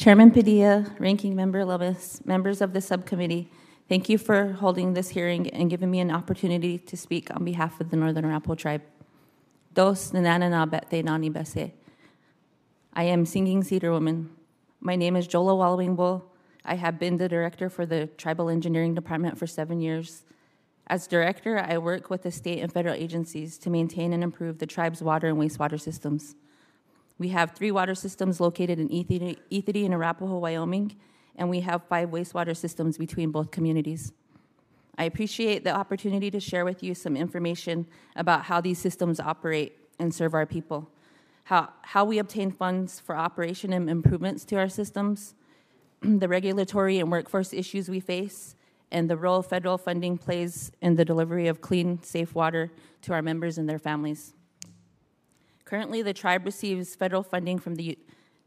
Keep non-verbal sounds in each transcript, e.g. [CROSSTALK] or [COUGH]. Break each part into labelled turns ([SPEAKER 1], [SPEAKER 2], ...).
[SPEAKER 1] Chairman Padilla, Ranking Member Lummis, members of the subcommittee, thank you for holding this hearing and giving me an opportunity to speak on behalf of the Northern Arapaho Tribe. Dos nanana bete nani bese. I am Singing Cedar Woman. My name is Jola Wallowingbull. I have been the director for the Tribal Engineering Department for seven years. As director, I work with the state and federal agencies to maintain and improve the tribe's water and wastewater systems. We have three water systems located in Ethete and Arapahoe, Wyoming, and we have five wastewater systems between both communities. I appreciate the opportunity to share with you some information about how these systems operate and serve our people, how, how we obtain funds for operation and improvements to our systems, [CLEARS THROAT] the regulatory and workforce issues we face, and the role federal funding plays in the delivery of clean, safe water to our members and their families. Currently, the tribe receives federal funding from the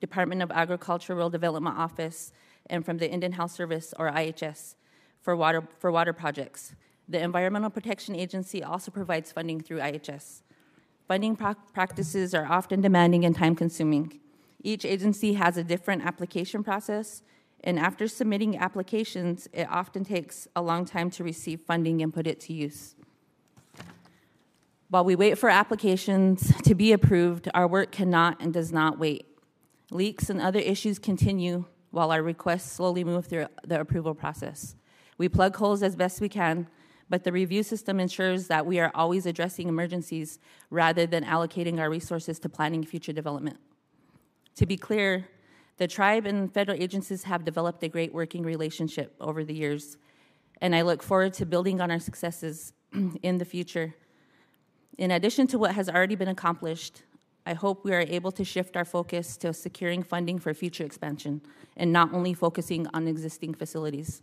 [SPEAKER 1] Department of Agricultural Development Office and from the Indian Health Service, or IHS, for water, for water projects. The Environmental Protection Agency also provides funding through IHS. Funding pra- practices are often demanding and time consuming. Each agency has a different application process, and after submitting applications, it often takes a long time to receive funding and put it to use. While we wait for applications to be approved, our work cannot and does not wait. Leaks and other issues continue while our requests slowly move through the approval process. We plug holes as best we can, but the review system ensures that we are always addressing emergencies rather than allocating our resources to planning future development. To be clear, the tribe and federal agencies have developed a great working relationship over the years, and I look forward to building on our successes [CLEARS THROAT] in the future in addition to what has already been accomplished, I hope we are able to shift our focus to securing funding for future expansion and not only focusing on existing facilities.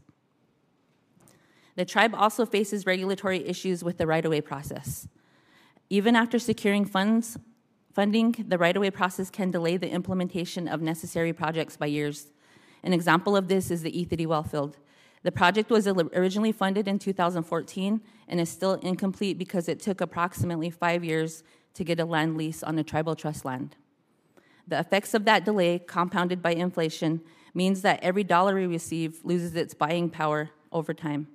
[SPEAKER 1] The tribe also faces regulatory issues with the right of way process. Even after securing funds, funding, the right of way process can delay the implementation of necessary projects by years. An example of this is the Ethete well field. The project was originally funded in 2014 and is still incomplete because it took approximately five years to get a land lease on a tribal trust land. The effects of that delay, compounded by inflation, means that every dollar we receive loses its buying power over time.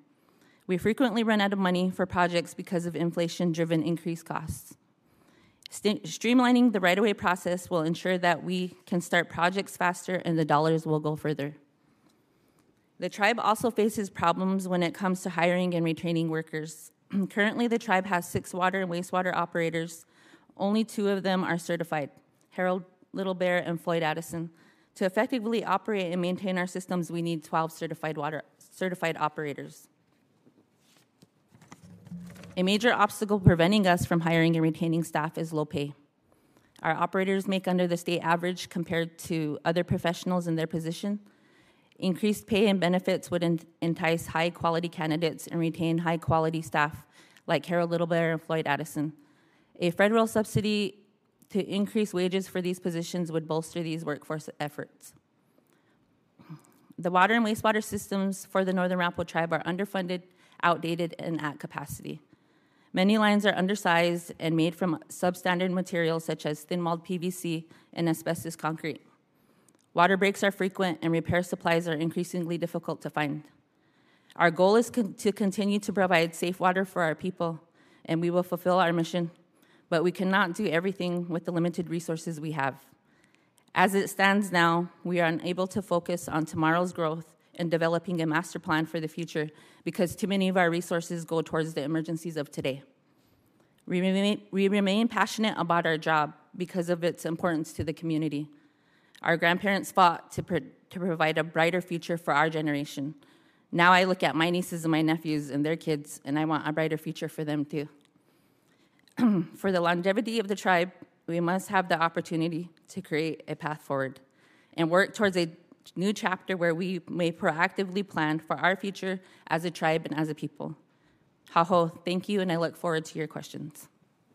[SPEAKER 1] We frequently run out of money for projects because of inflation driven increased costs. St- streamlining the right of way process will ensure that we can start projects faster and the dollars will go further. The tribe also faces problems when it comes to hiring and retraining workers. [CLEARS THROAT] Currently, the tribe has six water and wastewater operators. Only two of them are certified Harold Little Bear and Floyd Addison. To effectively operate and maintain our systems, we need 12 certified, water, certified operators. A major obstacle preventing us from hiring and retaining staff is low pay. Our operators make under the state average compared to other professionals in their position. Increased pay and benefits would entice high quality candidates and retain high quality staff like Harold Littlebear and Floyd Addison. A federal subsidy to increase wages for these positions would bolster these workforce efforts. The water and wastewater systems for the Northern Arapaho tribe are underfunded, outdated, and at capacity. Many lines are undersized and made from substandard materials such as thin walled PVC and asbestos concrete. Water breaks are frequent and repair supplies are increasingly difficult to find. Our goal is con- to continue to provide safe water for our people, and we will fulfill our mission, but we cannot do everything with the limited resources we have. As it stands now, we are unable to focus on tomorrow's growth and developing a master plan for the future because too many of our resources go towards the emergencies of today. We remain, we remain passionate about our job because of its importance to the community. Our grandparents fought to, pro- to provide a brighter future for our generation. Now I look at my nieces and my nephews and their kids, and I want a brighter future for them too. [CLEARS THROAT] for the longevity of the tribe, we must have the opportunity to create a path forward and work towards a new chapter where we may proactively plan for our future as a tribe and as a people. Haho, thank you, and I look forward to your questions.